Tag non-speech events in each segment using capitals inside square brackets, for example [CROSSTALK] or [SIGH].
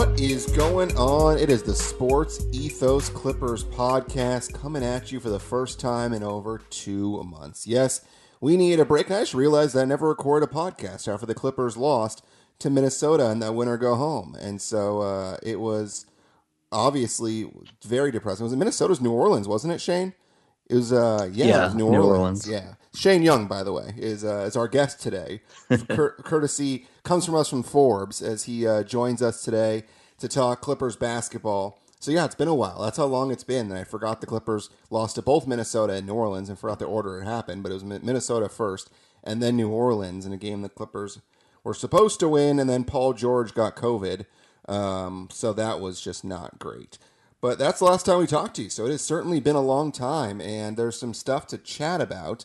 What is going on? It is the Sports Ethos Clippers podcast coming at you for the first time in over two months. Yes, we need a break. I just realized I never recorded a podcast after the Clippers lost to Minnesota in that winner go home. And so uh, it was obviously very depressing. It was in Minnesota's New Orleans, wasn't it, Shane? It was uh yeah, Yeah, New, New Orleans. Orleans. Yeah. Shane Young, by the way, is uh, is our guest today. [LAUGHS] Cur- courtesy comes from us from Forbes as he uh, joins us today to talk Clippers basketball. So yeah, it's been a while. That's how long it's been. And I forgot the Clippers lost to both Minnesota and New Orleans, and forgot the order it happened. But it was Minnesota first, and then New Orleans in a game the Clippers were supposed to win, and then Paul George got COVID. Um, so that was just not great. But that's the last time we talked to you. So it has certainly been a long time, and there's some stuff to chat about.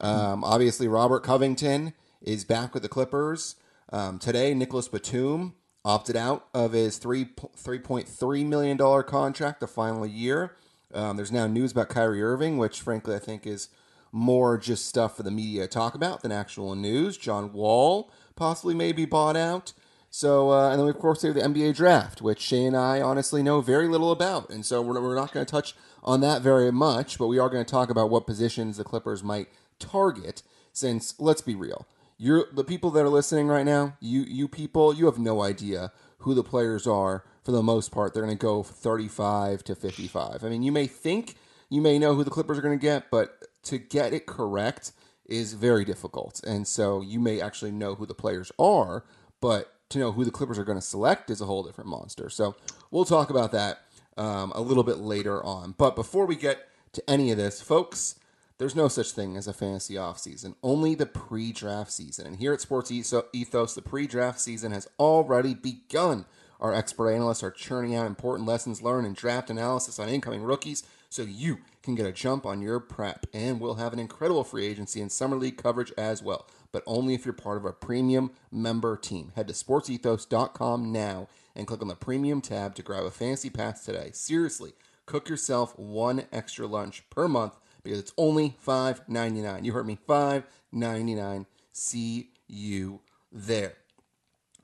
Um, obviously, Robert Covington is back with the Clippers. Um, today, Nicolas Batum opted out of his three $3.3 million contract the final year. Um, there's now news about Kyrie Irving, which frankly I think is more just stuff for the media to talk about than actual news. John Wall possibly may be bought out. So, uh, and then we, of course, have the NBA draft, which Shane and I honestly know very little about. And so we're, we're not going to touch on that very much, but we are going to talk about what positions the Clippers might target. Since, let's be real, you're the people that are listening right now, you, you people, you have no idea who the players are for the most part. They're going to go 35 to 55. I mean, you may think you may know who the Clippers are going to get, but to get it correct is very difficult. And so you may actually know who the players are, but to know who the Clippers are going to select is a whole different monster. So we'll talk about that um, a little bit later on. But before we get to any of this, folks, there's no such thing as a fantasy offseason, only the pre draft season. And here at Sports Ethos, the pre draft season has already begun. Our expert analysts are churning out important lessons learned and draft analysis on incoming rookies so you can get a jump on your prep. And we'll have an incredible free agency and summer league coverage as well, but only if you're part of our premium member team. Head to sportsethos.com now and click on the premium tab to grab a fantasy pass today. Seriously, cook yourself one extra lunch per month because it's only $5.99. You heard me, $5.99. See you there.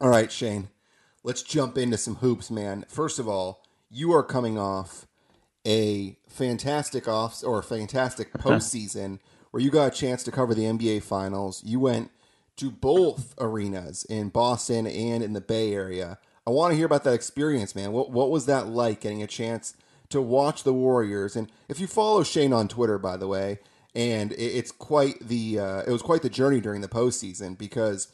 All right, Shane, let's jump into some hoops, man. First of all, you are coming off a fantastic off or a fantastic [LAUGHS] postseason where you got a chance to cover the NBA Finals. You went to both arenas in Boston and in the Bay Area. I want to hear about that experience, man. What what was that like getting a chance to watch the Warriors? And if you follow Shane on Twitter, by the way, and it, it's quite the uh, it was quite the journey during the postseason because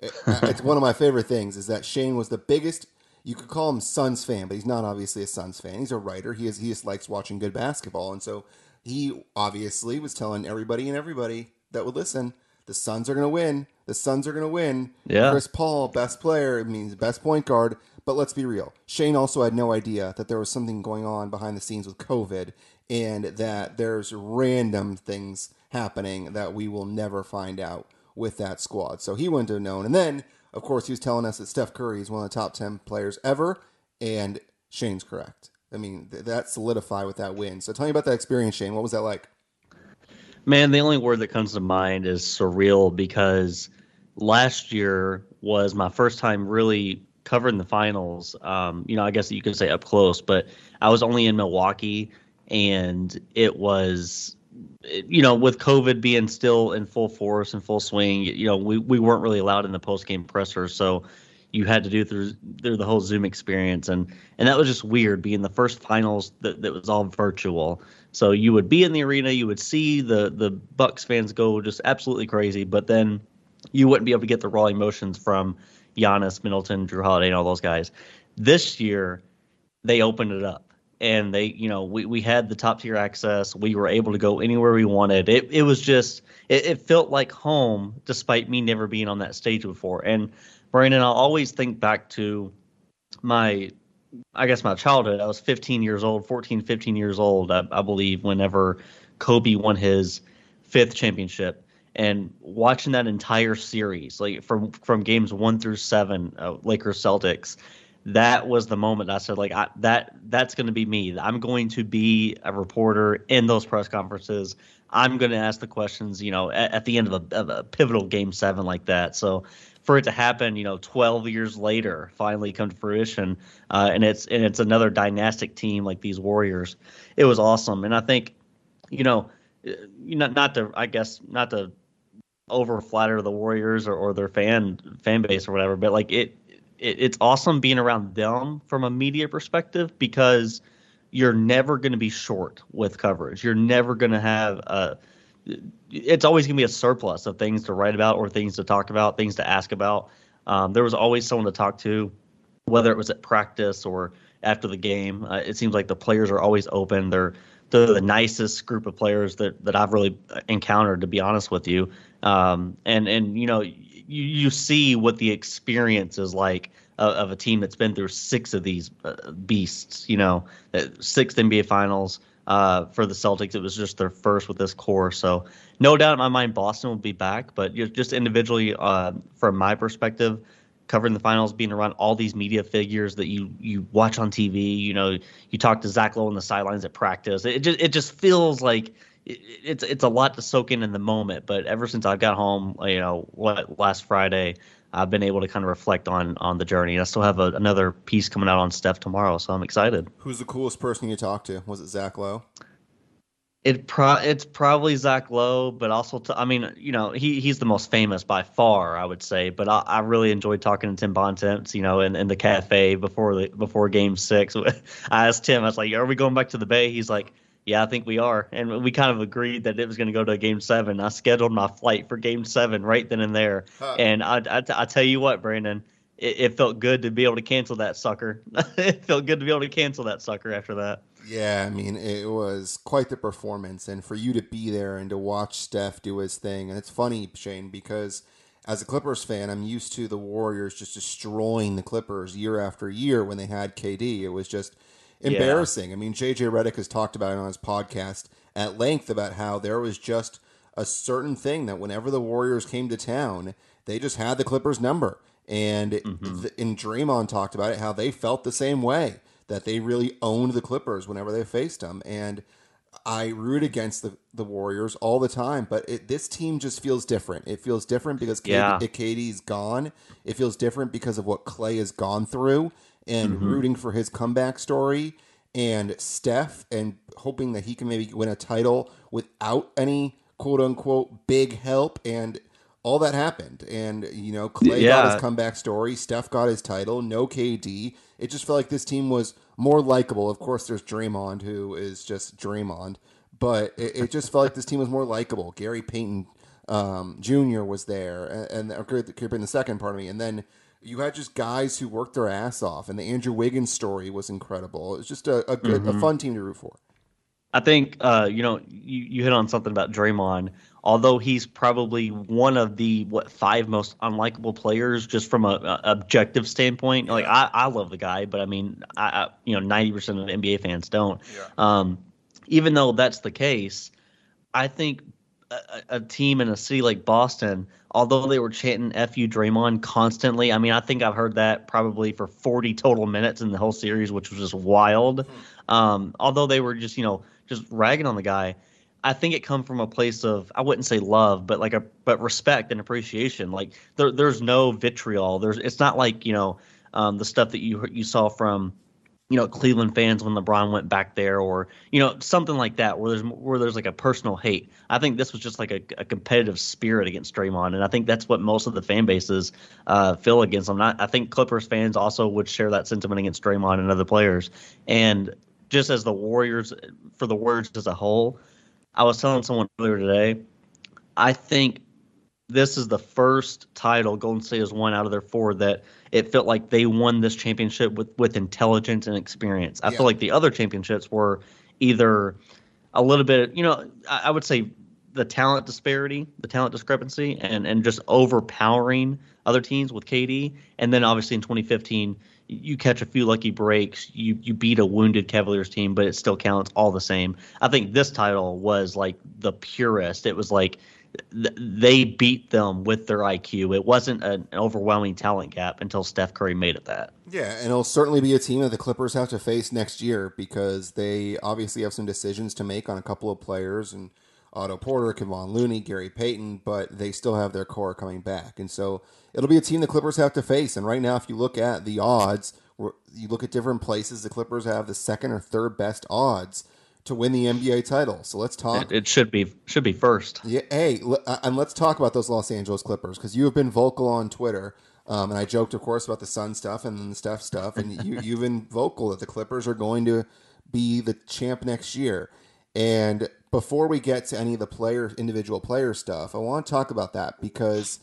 it- it's one of my favorite things is that Shane was the biggest. You could call him Suns fan, but he's not obviously a Suns fan. He's a writer. He is he just likes watching good basketball, and so he obviously was telling everybody and everybody that would listen, the Suns are going to win. The Suns are going to win. Yeah. Chris Paul, best player, it means best point guard. But let's be real. Shane also had no idea that there was something going on behind the scenes with COVID and that there's random things happening that we will never find out with that squad. So he wouldn't have known. And then, of course, he was telling us that Steph Curry is one of the top 10 players ever. And Shane's correct. I mean, th- that solidified with that win. So tell me about that experience, Shane. What was that like? Man, the only word that comes to mind is surreal because last year was my first time really covering the finals. Um, you know, I guess you could say up close, but I was only in Milwaukee, and it was, you know, with COVID being still in full force and full swing, you know, we, we weren't really allowed in the post game presser, so you had to do through through the whole Zoom experience, and and that was just weird being the first finals that, that was all virtual. So you would be in the arena, you would see the the Bucks fans go just absolutely crazy, but then you wouldn't be able to get the raw emotions from Giannis, Middleton, Jrue Holiday, and all those guys. This year, they opened it up, and they, you know, we, we had the top tier access. We were able to go anywhere we wanted. It it was just it, it felt like home, despite me never being on that stage before. And Brandon, I'll always think back to my I guess my childhood. I was 15 years old, 14, 15 years old, I, I believe, whenever Kobe won his fifth championship, and watching that entire series, like from from games one through seven, uh, Lakers Celtics, that was the moment I said, like I, that that's going to be me. I'm going to be a reporter in those press conferences. I'm going to ask the questions, you know, at, at the end of a, of a pivotal game seven like that. So for it to happen, you know, 12 years later, finally come to fruition, uh, and it's and it's another dynastic team like these Warriors. It was awesome, and I think, you know, know, not to I guess not to over flatter the Warriors or, or their fan fan base or whatever, but like it, it it's awesome being around them from a media perspective because you're never going to be short with coverage. You're never going to have a it's always going to be a surplus of things to write about or things to talk about, things to ask about. Um, there was always someone to talk to, whether it was at practice or after the game. Uh, it seems like the players are always open. They're they're the nicest group of players that, that I've really encountered, to be honest with you. Um, and and you know you you see what the experience is like of, of a team that's been through six of these uh, beasts. You know, uh, six NBA Finals. Uh, for the Celtics, it was just their first with this core. So, no doubt in my mind, Boston will be back. But just individually, uh, from my perspective, covering the finals, being around all these media figures that you you watch on TV. You know, you talk to Zach Lowe on the sidelines at practice. It just it just feels like it, it's it's a lot to soak in in the moment. But ever since I got home, uh, you know, what last Friday, I've been able to kind of reflect on on the journey. And I still have a, another piece coming out on Steph tomorrow, so I'm excited. Who's the coolest person you talked to? Was it Zach Lowe? It pro it's probably Zach Lowe, but also t- I mean, you know, he he's the most famous by far, I would say. But I, I really enjoyed talking to Tim Bontemps, you know, in, in the cafe before the before Game Six. [LAUGHS] I asked Tim, I was like, "Are we going back to the Bay?" He's like, "Yeah, I think we are," and we kind of agreed that it was going to go to Game Seven. I scheduled my flight for Game Seven right then and there, huh. and I, I I tell you what, Brandon, it, it felt good to be able to cancel that sucker. [LAUGHS] it felt good to be able to cancel that sucker after that. Yeah, I mean, it was quite the performance. And for you to be there and to watch Steph do his thing. And it's funny, Shane, because as a Clippers fan, I'm used to the Warriors just destroying the Clippers year after year when they had KD. It was just embarrassing. Yeah. I mean, JJ Redick has talked about it on his podcast at length about how there was just a certain thing that whenever the Warriors came to town, they just had the Clippers number. And mm-hmm. th- and Draymond talked about it how they felt the same way that they really owned the Clippers whenever they faced them. And I root against the, the Warriors all the time, but it, this team just feels different. It feels different because KD, yeah. KD's gone. It feels different because of what Clay has gone through and mm-hmm. rooting for his comeback story and Steph and hoping that he can maybe win a title without any quote unquote big help and all that happened. And, you know, Clay yeah. got his comeback story. Steph got his title. No KD. It just felt like this team was more likable. Of course, there's Draymond, who is just Draymond. But it, it just felt like this team was more likable. Gary Payton um, Jr. was there. And, and could have been the second part of me. And then you had just guys who worked their ass off. And the Andrew Wiggins story was incredible. It was just a, a good, mm-hmm. a fun team to root for. I think uh, you know you, you hit on something about Draymond. Although he's probably one of the what five most unlikable players, just from a, a objective standpoint. Like I, I love the guy, but I mean, I, I you know ninety percent of NBA fans don't. Yeah. Um, even though that's the case, I think a, a, team in a city like Boston, although they were chanting "Fu Draymond" constantly, I mean, I think I've heard that probably for forty total minutes in the whole series, which was just wild. Hmm. Um, although they were just you know just ragging on the guy. I think it come from a place of I wouldn't say love, but like a but respect and appreciation. Like there, there's no vitriol. There's it's not like you know um, the stuff that you you saw from you know Cleveland fans when LeBron went back there, or you know something like that, where there's where there's like a personal hate. I think this was just like a, a competitive spirit against Draymond, and I think that's what most of the fan bases uh, feel against him. Not, I think Clippers fans also would share that sentiment against Draymond and other players, and just as the Warriors for the Warriors as a whole. I was telling someone earlier today, I think this is the first title Golden State has won out of their four that it felt like they won this championship with with intelligence and experience. I yeah. feel like the other championships were either a little bit, you know, I, I would say the talent disparity, the talent discrepancy, and and just overpowering other teams with KD. And then obviously in 2015, you catch a few lucky breaks, you you beat a wounded Cavaliers team, but it still counts all the same. I think this title was like the purest. It was like th- they beat them with their IQ. It wasn't an overwhelming talent gap until Steph Curry made it that. Yeah, and it'll certainly be a team that the Clippers have to face next year because they obviously have some decisions to make on a couple of players and Otto Porter, Kevon Looney, Gary Payton, but they still have their core coming back. And so it'll be a team the Clippers have to face. And right now, if you look at the odds, you look at different places, the Clippers have the second or third best odds to win the NBA title. So let's talk. It, it should be should be first. Yeah. Hey, uh, and let's talk about those Los Angeles Clippers because you have been vocal on Twitter. Um, and I joked, of course, about the Sun stuff and then the Steph stuff. And you, you've been [LAUGHS] vocal that the Clippers are going to be the champ next year. And before we get to any of the player, individual player stuff, I want to talk about that because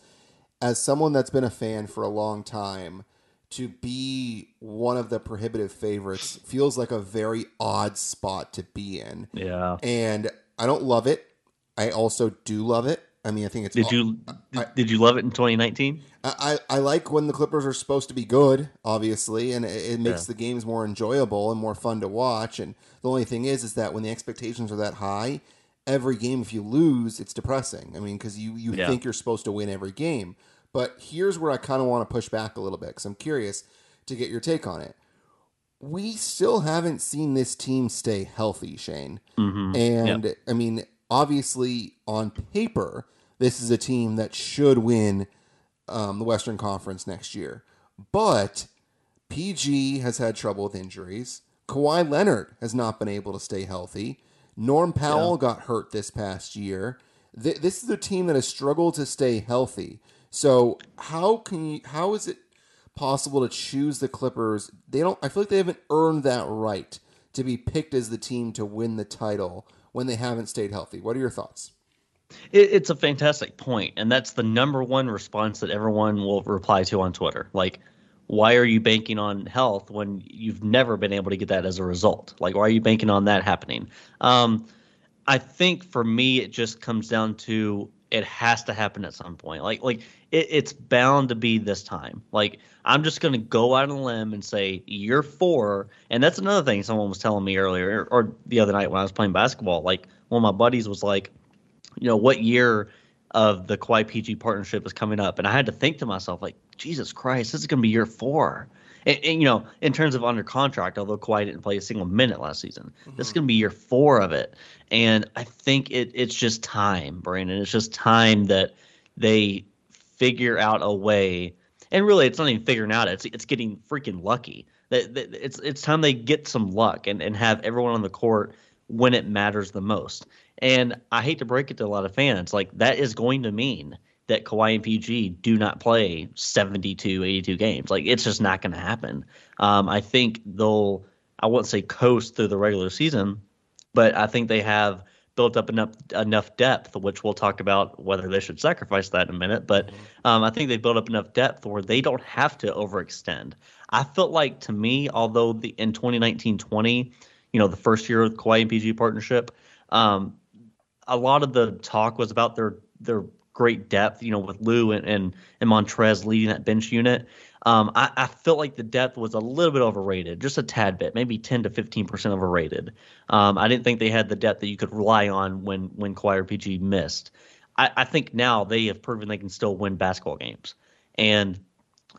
as someone that's been a fan for a long time, to be one of the prohibitive favorites feels like a very odd spot to be in. Yeah. And I don't love it. I also do love it. I mean, I think it's. Did you I, did you love it in 2019? I, I like when the Clippers are supposed to be good, obviously, and it, it makes yeah. the games more enjoyable and more fun to watch. And the only thing is, is that when the expectations are that high, every game if you lose, it's depressing. I mean, because you you yeah. think you're supposed to win every game. But here's where I kind of want to push back a little bit because I'm curious to get your take on it. We still haven't seen this team stay healthy, Shane. Mm-hmm. And yep. I mean, obviously, on paper, this is a team that should win um, the Western Conference next year. But PG has had trouble with injuries. Kawhi Leonard has not been able to stay healthy. Norm Powell yeah. got hurt this past year. Th- this is a team that has struggled to stay healthy. So how can you? How is it possible to choose the Clippers? They don't. I feel like they haven't earned that right to be picked as the team to win the title when they haven't stayed healthy. What are your thoughts? it's a fantastic point, and that's the number one response that everyone will reply to on Twitter. Like, why are you banking on health when you've never been able to get that as a result? Like, why are you banking on that happening? Um, I think for me, it just comes down to it has to happen at some point. Like like it, it's bound to be this time. Like I'm just gonna go out on a limb and say year four, and that's another thing someone was telling me earlier or, or the other night when I was playing basketball. Like one of my buddies was like, you know, what year of the Kawhi PG partnership is coming up, and I had to think to myself like, Jesus Christ, this is gonna be year four. And, and, you know, in terms of under contract, although Kawhi didn't play a single minute last season, mm-hmm. this is going to be year four of it. And I think it, it's just time, Brandon. It's just time that they figure out a way. And really, it's not even figuring out; it's it's getting freaking lucky. That, that it's it's time they get some luck and, and have everyone on the court when it matters the most. And I hate to break it to a lot of fans, like that is going to mean that Kawhi and PG do not play 72, 82 games. Like it's just not going to happen. Um, I think they'll, I won't say coast through the regular season, but I think they have built up enough enough depth, which we'll talk about whether they should sacrifice that in a minute. But um, I think they've built up enough depth where they don't have to overextend. I felt like to me, although the in 2019-20, you know, the first year of the Kawhi and PG partnership, um, a lot of the talk was about their their great depth, you know, with Lou and and, and Montrez leading that bench unit. Um, I, I felt like the depth was a little bit overrated, just a tad bit, maybe 10 to 15 percent overrated. Um, I didn't think they had the depth that you could rely on when when Kawhi PG missed. I, I think now they have proven they can still win basketball games, and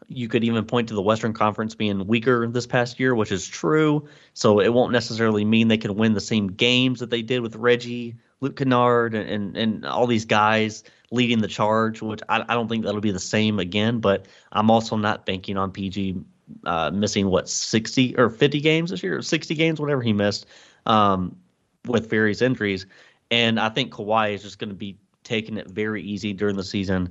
you could even point to the Western Conference being weaker this past year, which is true. So it won't necessarily mean they can win the same games that they did with Reggie, Luke Kennard, and and, and all these guys leading the charge, which I, I don't think that'll be the same again. But I'm also not banking on PG uh, missing what 60 or 50 games this year, or 60 games, whatever he missed um, with various injuries. And I think Kawhi is just going to be taking it very easy during the season.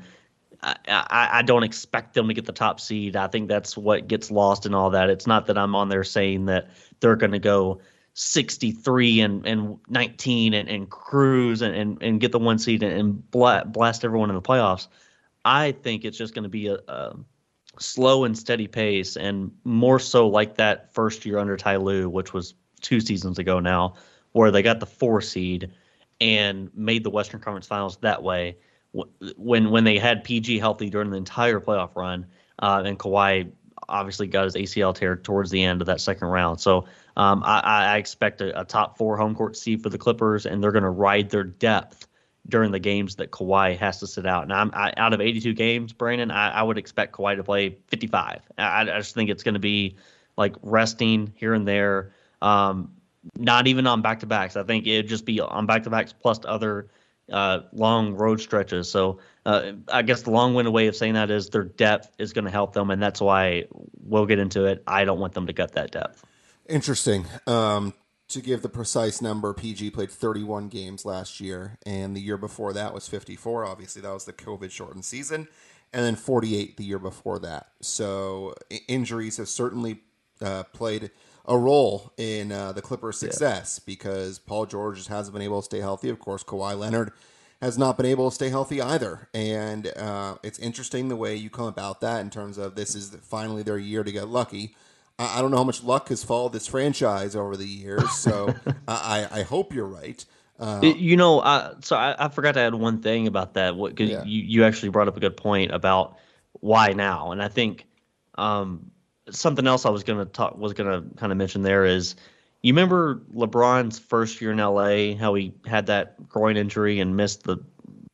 I, I, I, don't expect them to get the top seed. I think that's what gets lost in all that. It's not that I'm on there saying that they're going to go 63 and, and 19 and, and cruise and, and, and get the one seed and, and blast everyone in the playoffs. I think it's just going to be a, a, slow and steady pace and more so like that first year under Ty Lue, which was two seasons ago now, where they got the four seed and made the Western Conference Finals that way. When when they had PG healthy during the entire playoff run, uh, and Kawhi obviously got his ACL tear towards the end of that second round. So um, I, I, expect a, a, top four home court seed for the Clippers, and they're going to ride their depth during the games that Kawhi has to sit out. And I'm I, out of 82 games, Brandon, I, I, would expect Kawhi to play 55. I, just think it's going to be like resting here and there. Um, not even on back to backs. I think it'd just be on back to backs plus other uh, long road stretches. So uh, I guess the long-winded way of saying that is their depth is going to help them, and that's why we'll get into it. I don't want them to gut that depth. Interesting. Um, to give the precise number, PG played 31 games last year, and the year before that was 54. Obviously, that was the COVID shortened season, and then 48 the year before that. So injuries have certainly uh, played a role in uh, the Clippers' success yeah. because Paul George just hasn't been able to stay healthy. Of course, Kawhi Leonard has not been able to stay healthy either. And uh, it's interesting the way you come about that in terms of this is finally their year to get lucky. I, I don't know how much luck has followed this franchise over the years, so [LAUGHS] I, I hope you're right. Uh, you know, uh, so I, I, forgot to add one thing about that. What yeah. you you actually brought up a good point about why now, and I think um, something else I was gonna talk was gonna kind of mention there is you remember LeBron's first year in LA, how he had that groin injury and missed the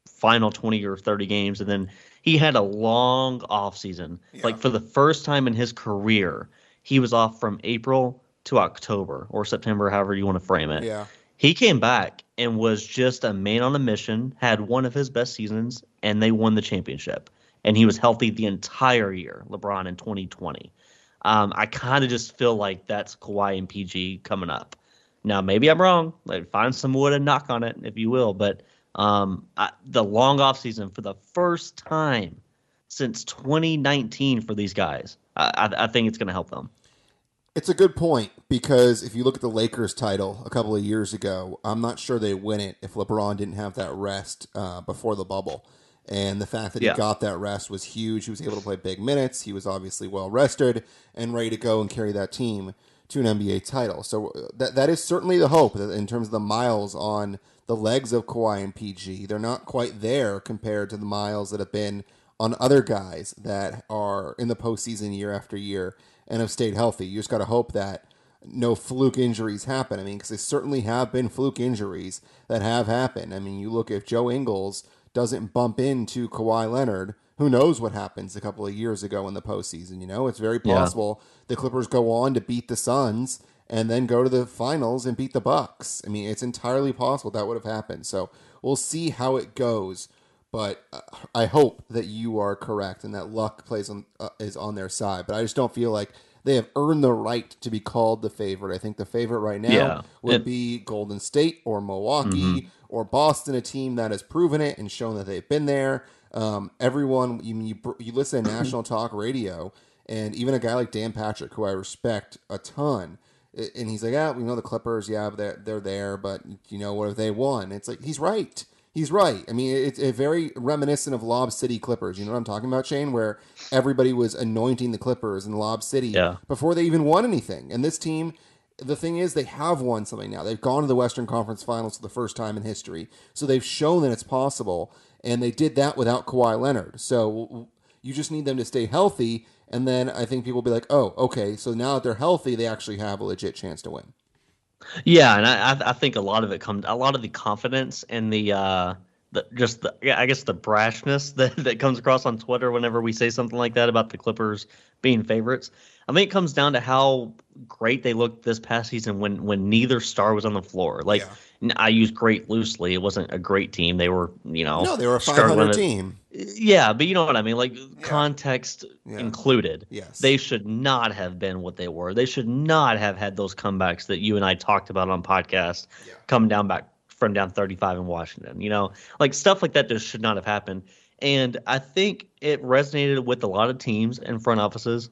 final 20 or 30 games, and then he had a long off season. Yeah. Like for the first time in his career, he was off from April to October or September, however you want to frame it. Yeah. He came back and was just a man on a mission, had one of his best seasons, and they won the championship. And he was healthy the entire year, LeBron in 2020. Um, I kind of just feel like that's Kawhi and PG coming up. Now, maybe I'm wrong. Like, find some wood and knock on it, if you will. But um, I, the long off season for the first time since 2019 for these guys, I, I think it's going to help them. It's a good point because if you look at the Lakers title a couple of years ago, I'm not sure they win it if LeBron didn't have that rest uh, before the bubble. And the fact that yeah. he got that rest was huge. He was able to play big minutes. He was obviously well rested and ready to go and carry that team to an NBA title. So uh, that that is certainly the hope in terms of the miles on the legs of Kawhi and PG. They're not quite there compared to the miles that have been on other guys that are in the postseason year after year and have stayed healthy. You just got to hope that no fluke injuries happen. I mean, because there certainly have been fluke injuries that have happened. I mean, you look if Joe Ingles doesn't bump into Kawhi Leonard, who knows what happens a couple of years ago in the postseason? You know, it's very possible yeah. the Clippers go on to beat the Suns and then go to the finals and beat the Bucks. I mean, it's entirely possible that would have happened. So we'll see how it goes. But uh, I hope that you are correct and that luck plays on uh, is on their side. But I just don't feel like they have earned the right to be called the favorite. I think the favorite right now yeah. would it, be Golden State or Milwaukee mm-hmm. Or Boston, a team that has proven it and shown that they've been there. Um, everyone, you, you you listen to national [CLEARS THROAT] talk radio, and even a guy like Dan Patrick, who I respect a ton, and he's like, "Yeah, we know the Clippers. Yeah, they're they're there, but you know what have they won?" It's like he's right. He's right. I mean, it's a very reminiscent of Lob City Clippers. You know what I'm talking about, Shane? Where everybody was anointing the Clippers in Lob City yeah. before they even won anything. And this team, the thing is, they have won something now. They've gone to the Western Conference Finals for the first time in history. So they've shown that it's possible. And they did that without Kawhi Leonard. So you just need them to stay healthy. And then I think people will be like, oh, okay, so now that they're healthy, they actually have a legit chance to win. Yeah, and I I think a lot of it comes a lot of the confidence and the uh just the yeah I guess the brashness [LAUGHS] that that comes across on Twitter whenever we say something like that about the Clippers being favorites. I think it comes down to how great they looked this past season when when neither star was on the floor. Like yeah. I use great loosely. It wasn't a great team. They were, you know, no, they were a 500 team. Yeah, but you know what I mean. Like yeah. context yeah. included. Yes, they should not have been what they were. They should not have had those comebacks that you and I talked about on podcast, coming down back from down 35 in Washington. You know, like stuff like that just should not have happened. And I think it resonated with a lot of teams and front offices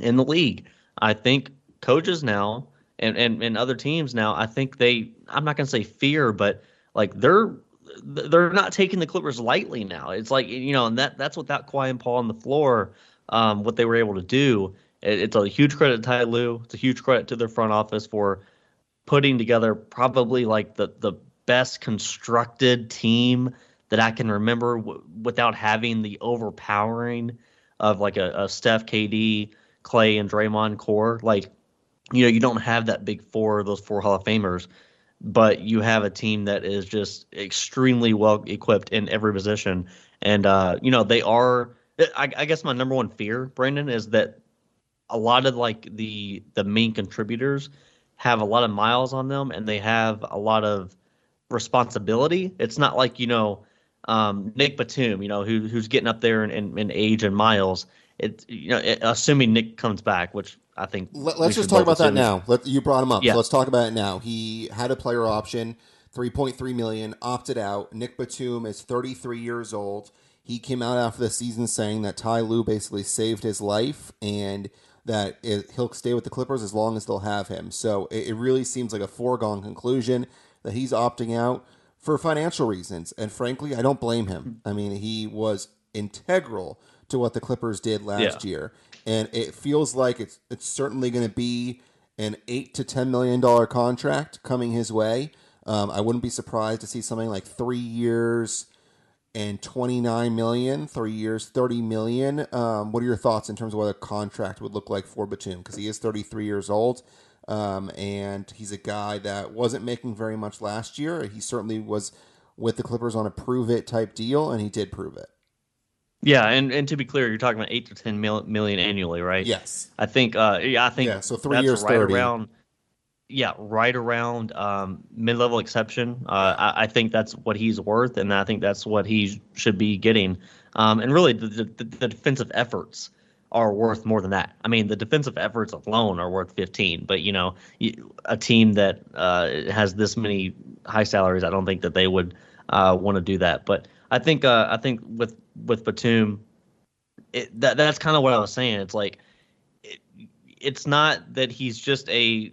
in the league. I think coaches now and, and, and other teams now, I think they I'm not gonna say fear, but like they're they're not taking the Clippers lightly now. It's like you know, and that that's without Kawhi and Paul on the floor, um, what they were able to do. It, it's a huge credit to Ty Lue. It's a huge credit to their front office for putting together probably like the the best constructed team that I can remember w- without having the overpowering of like a, a Steph, KD, Clay, and Draymond core. Like you know, you don't have that big four, those four Hall of Famers, but you have a team that is just extremely well equipped in every position. And, uh, you know, they are, I, I guess my number one fear, Brandon, is that a lot of like the, the main contributors have a lot of miles on them and they have a lot of responsibility. It's not like you know um, Nick Batum, you know, who, who's getting up there in, in, in age and miles. It you know, it, assuming Nick comes back, which I think. Let, us just talk about that now. Let, you brought him up, yeah. so let's talk about it now. He had a player option, three point three million, opted out. Nick Batum is thirty three years old. He came out after the season saying that Ty Lue basically saved his life and that it, he'll stay with the Clippers as long as they'll have him. So it, it really seems like a foregone conclusion that he's opting out for financial reasons. And frankly, I don't blame him. Hmm. I mean, he was integral to what the Clippers did last yeah. year, and it feels like it's it's certainly going to be an eight to ten million dollar contract coming his way. Um, I wouldn't be surprised to see something like three years and 29 million, three years, 30 million. Um, what are your thoughts in terms of what a contract would look like for Batum? Because he is 33 years old. Um, and he's a guy that wasn't making very much last year. He certainly was with the Clippers on a prove it type deal, and he did prove it. Yeah, and, and to be clear, you're talking about eight to ten mil, million annually, right? Yes. I think. Uh, yeah, I think. Yeah. So three years, right 30. around. Yeah, right around um, mid-level exception. Uh, I, I, think that's what he's worth, and I think that's what he should be getting. Um, and really, the, the, the defensive efforts are worth more than that. I mean, the defensive efforts alone are worth 15, but you know, a team that uh, has this many high salaries, I don't think that they would uh, want to do that. But I think uh, I think with with Batum, it, that that's kind of what I was saying. It's like it, it's not that he's just a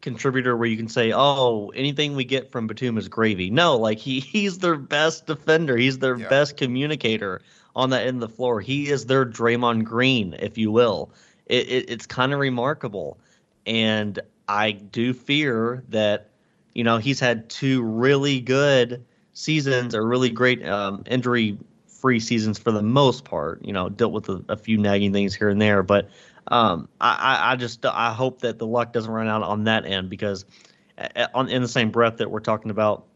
contributor where you can say, "Oh, anything we get from Batum is gravy." No, like he he's their best defender. He's their yeah. best communicator on that end of the floor. He is their Draymond Green, if you will. It, it, it's kind of remarkable, and I do fear that you know he's had two really good seasons or really great um, injury free seasons for the most part. You know, dealt with a, a few nagging things here and there, but um, I, I just I hope that the luck doesn't run out on that end because on in the same breath that we're talking about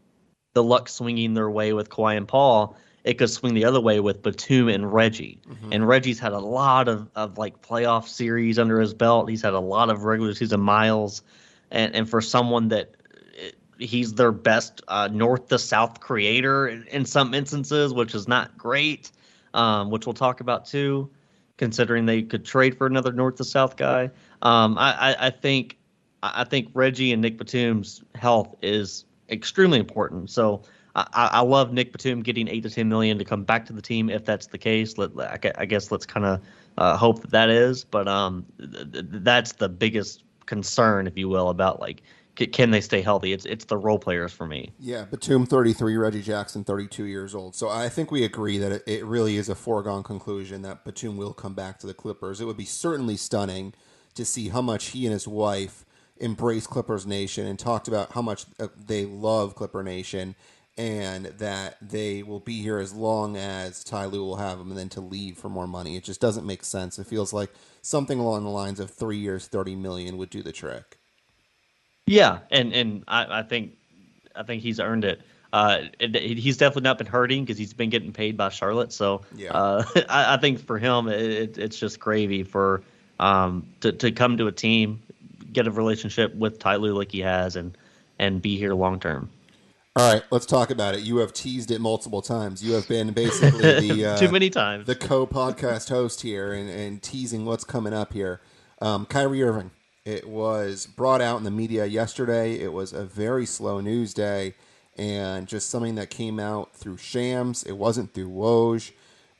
the luck swinging their way with Kawhi and Paul, it could swing the other way with Batum and Reggie. Mm-hmm. And Reggie's had a lot of, of like playoff series under his belt. He's had a lot of regular season miles. And, and for someone that he's their best uh, north to south creator in, in, some instances, which is not great, um, which we'll talk about too, considering they could trade for another north to south guy. Um, I, I, I think I think Reggie and Nick Batum's health is extremely important. So I, I love Nick Batum getting eight to ten million to come back to the team if that's the case. Let, I guess let's kind of uh, hope that that is, but um, th- that's the biggest concern, if you will, about like can they stay healthy? It's it's the role players for me. Yeah, Batum thirty three, Reggie Jackson thirty two years old. So I think we agree that it, it really is a foregone conclusion that Batum will come back to the Clippers. It would be certainly stunning to see how much he and his wife embrace Clippers Nation and talked about how much uh, they love Clipper Nation and that they will be here as long as Ty will have them, and then to leave for more money. It just doesn't make sense. It feels like something along the lines of three years, thirty million would do the trick. Yeah, and and I, I think I think he's earned it. Uh, he's definitely not been hurting because he's been getting paid by Charlotte. So yeah. uh, [LAUGHS] I, I, think for him, it, it's just gravy for um, to to come to a team, get a relationship with Ty Lue like he has, and and be here long term. All right, let's talk about it. You have teased it multiple times. You have been basically [LAUGHS] the uh, too many times the co-podcast host here and, and teasing what's coming up here. Um, Kyrie Irving. It was brought out in the media yesterday. It was a very slow news day and just something that came out through Shams. It wasn't through Woj.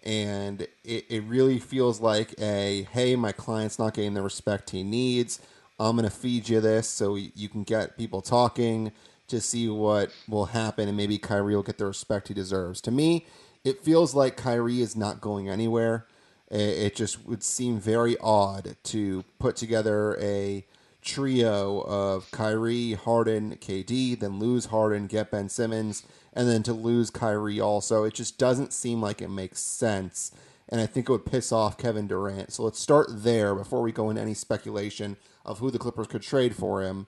And it, it really feels like a hey, my client's not getting the respect he needs. I'm going to feed you this so you can get people talking to see what will happen and maybe Kyrie will get the respect he deserves. To me, it feels like Kyrie is not going anywhere. It just would seem very odd to put together a trio of Kyrie, Harden, KD, then lose Harden, get Ben Simmons, and then to lose Kyrie also. It just doesn't seem like it makes sense. And I think it would piss off Kevin Durant. So let's start there before we go into any speculation of who the Clippers could trade for him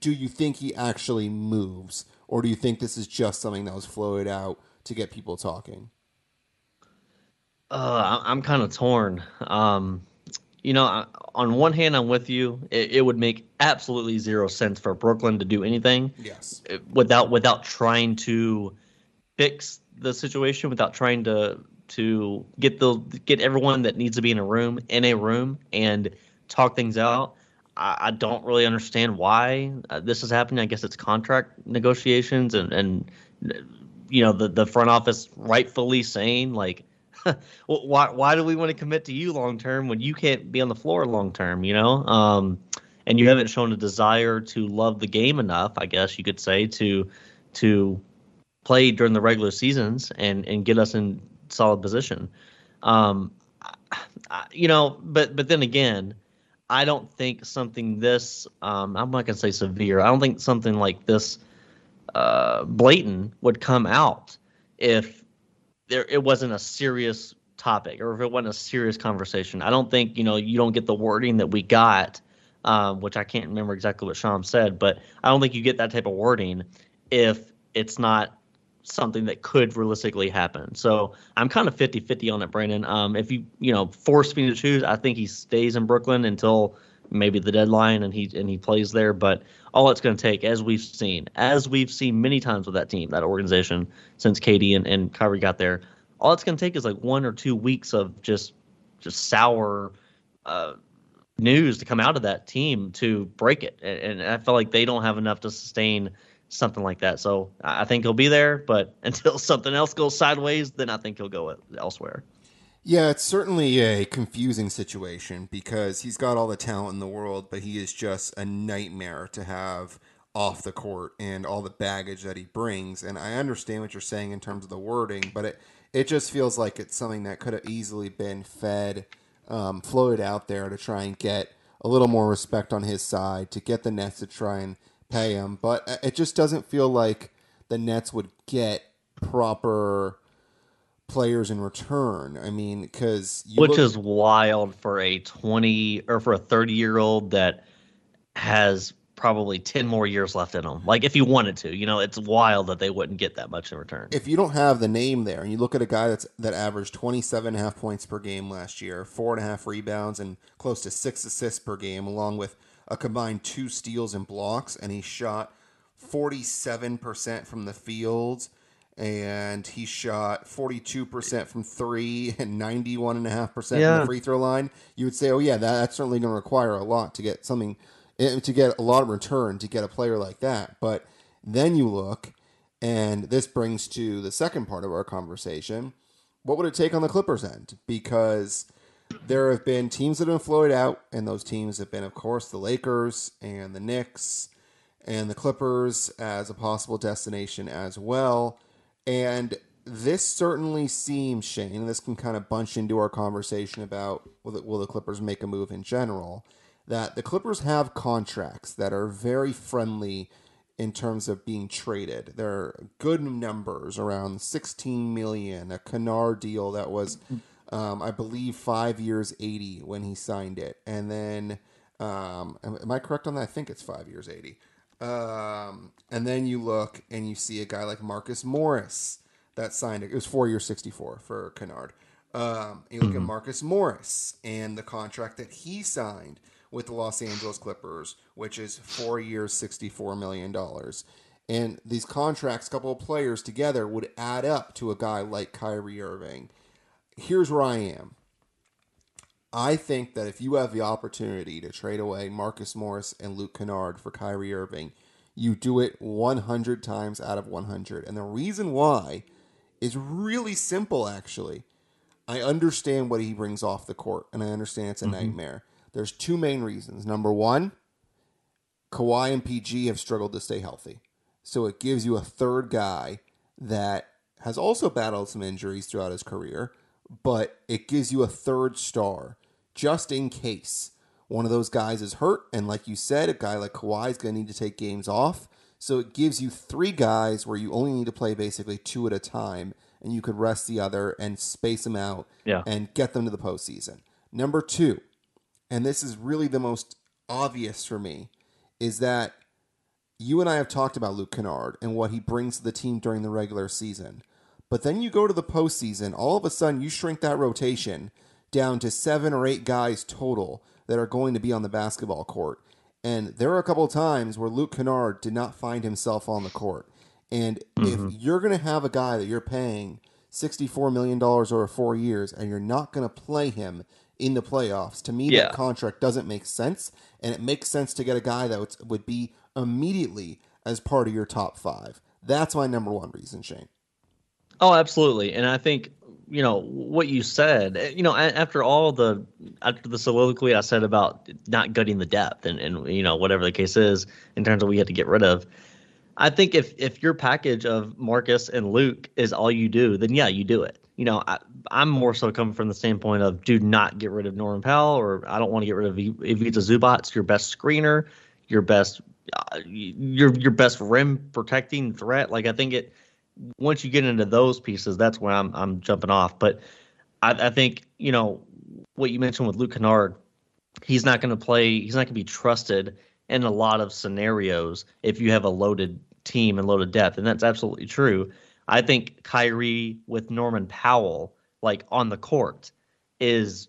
do you think he actually moves, or do you think this is just something that was floated out to get people talking? Uh, I'm kind of torn. Um, you know, on one hand, I'm with you. It, it, would make absolutely zero sense for Brooklyn to do anything. Yes. Without without trying to fix the situation, without trying to to get the get everyone that needs to be in a room in a room and talk things out. I, I don't really understand why uh, this is happening. I guess it's contract negotiations and and you know the the front office rightfully saying like [LAUGHS] why why do we want to commit to you long term when you can't be on the floor long term? You know, um, and you haven't shown a desire to love the game enough. I guess you could say to to play during the regular seasons and and get us in solid position. Um, I, you know, but but then again, I don't think something this um, I'm not gonna say severe. I don't think something like this uh, blatant would come out if there it wasn't a serious topic or if it wasn't a serious conversation. I don't think you know you don't get the wording that we got, um, which I can't remember exactly what Shams said, but I don't think you get that type of wording if it's not something that could realistically happen. So I'm kind of 50-50 on it, Brandon. Um, if you you know force me to choose, I think he stays in Brooklyn until maybe the deadline and he and he plays there. But all it's going to take, as we've seen, as we've seen many times with that team, that organization since KD and, and Kyrie got there, all it's going to take is like one or two weeks of just just sour uh, news to come out of that team to break it. And, and I feel like they don't have enough to sustain something like that. So I think he'll be there, but [LAUGHS] until something else goes sideways, then I think he'll go elsewhere. Yeah, it's certainly a confusing situation because he's got all the talent in the world, but he is just a nightmare to have off the court and all the baggage that he brings. And I understand what you're saying in terms of the wording, but it it just feels like it's something that could have easily been fed, um, floated out there to try and get a little more respect on his side, to get the Nets to try and pay him. But it just doesn't feel like the Nets would get proper players in return. I mean, because which look- is wild for a twenty or for a thirty year old that has probably 10 more years left in him. Like if you wanted to, you know, it's wild that they wouldn't get that much in return. If you don't have the name there and you look at a guy that's that averaged 27 and a half points per game last year, four and a half rebounds and close to six assists per game, along with a combined two steals and blocks, and he shot 47% from the fields and he shot 42% from three and 91.5% yeah. from the free throw line, you would say, oh, yeah, that, that's certainly going to require a lot to get something, eh, to get a lot of return to get a player like that. But then you look, and this brings to the second part of our conversation. What would it take on the Clippers end? Because there have been teams that have been floated out, and those teams have been, of course, the Lakers and the Knicks and the Clippers as a possible destination as well. And this certainly seems, Shane, and this can kind of bunch into our conversation about will the, will the Clippers make a move in general, that the Clippers have contracts that are very friendly in terms of being traded. There are good numbers around 16 million, a Kennard deal that was, um, I believe, five years, 80 when he signed it. And then, um, am I correct on that? I think it's five years, 80. Um, and then you look and you see a guy like Marcus Morris that signed it. It was four years, 64 for Kennard. Um, you look mm-hmm. at Marcus Morris and the contract that he signed with the Los Angeles Clippers, which is four years, $64 million. And these contracts, a couple of players together, would add up to a guy like Kyrie Irving. Here's where I am I think that if you have the opportunity to trade away Marcus Morris and Luke Kennard for Kyrie Irving, you do it 100 times out of 100. And the reason why is really simple, actually. I understand what he brings off the court, and I understand it's a mm-hmm. nightmare. There's two main reasons. Number one, Kawhi and PG have struggled to stay healthy. So it gives you a third guy that has also battled some injuries throughout his career but it gives you a third star just in case one of those guys is hurt. And like you said, a guy like Kawhi is going to need to take games off. So it gives you three guys where you only need to play basically two at a time, and you could rest the other and space them out yeah. and get them to the postseason. Number two, and this is really the most obvious for me, is that you and I have talked about Luke Kennard and what he brings to the team during the regular season. But then you go to the postseason, all of a sudden you shrink that rotation down to seven or eight guys total that are going to be on the basketball court. And there are a couple of times where Luke Kennard did not find himself on the court. And mm-hmm. if you're going to have a guy that you're paying $64 million over four years and you're not going to play him in the playoffs, to me, yeah. that contract doesn't make sense. And it makes sense to get a guy that would be immediately as part of your top five. That's my number one reason, Shane. Oh, absolutely. And I think you know what you said eh, you know after all the after the soliloquy i said about not gutting the depth and, and you know whatever the case is in terms of what we had to get rid of i think if if your package of marcus and luke is all you do then yeah you do it. You know I, i'm more so coming from the standpoint of do not get rid of norman powell or i don't want to get rid of ivica zubac your best screener your best uh, your your best rim protecting threat. Like i think it once you get into those pieces, that's where I'm I'm jumping off. But I, I think you know what you mentioned with Luke Kennard. He's not going to play. He's not going to be trusted in a lot of scenarios if you have a loaded team and loaded depth, and that's absolutely true. I think Kyrie with Norman Powell like on the court is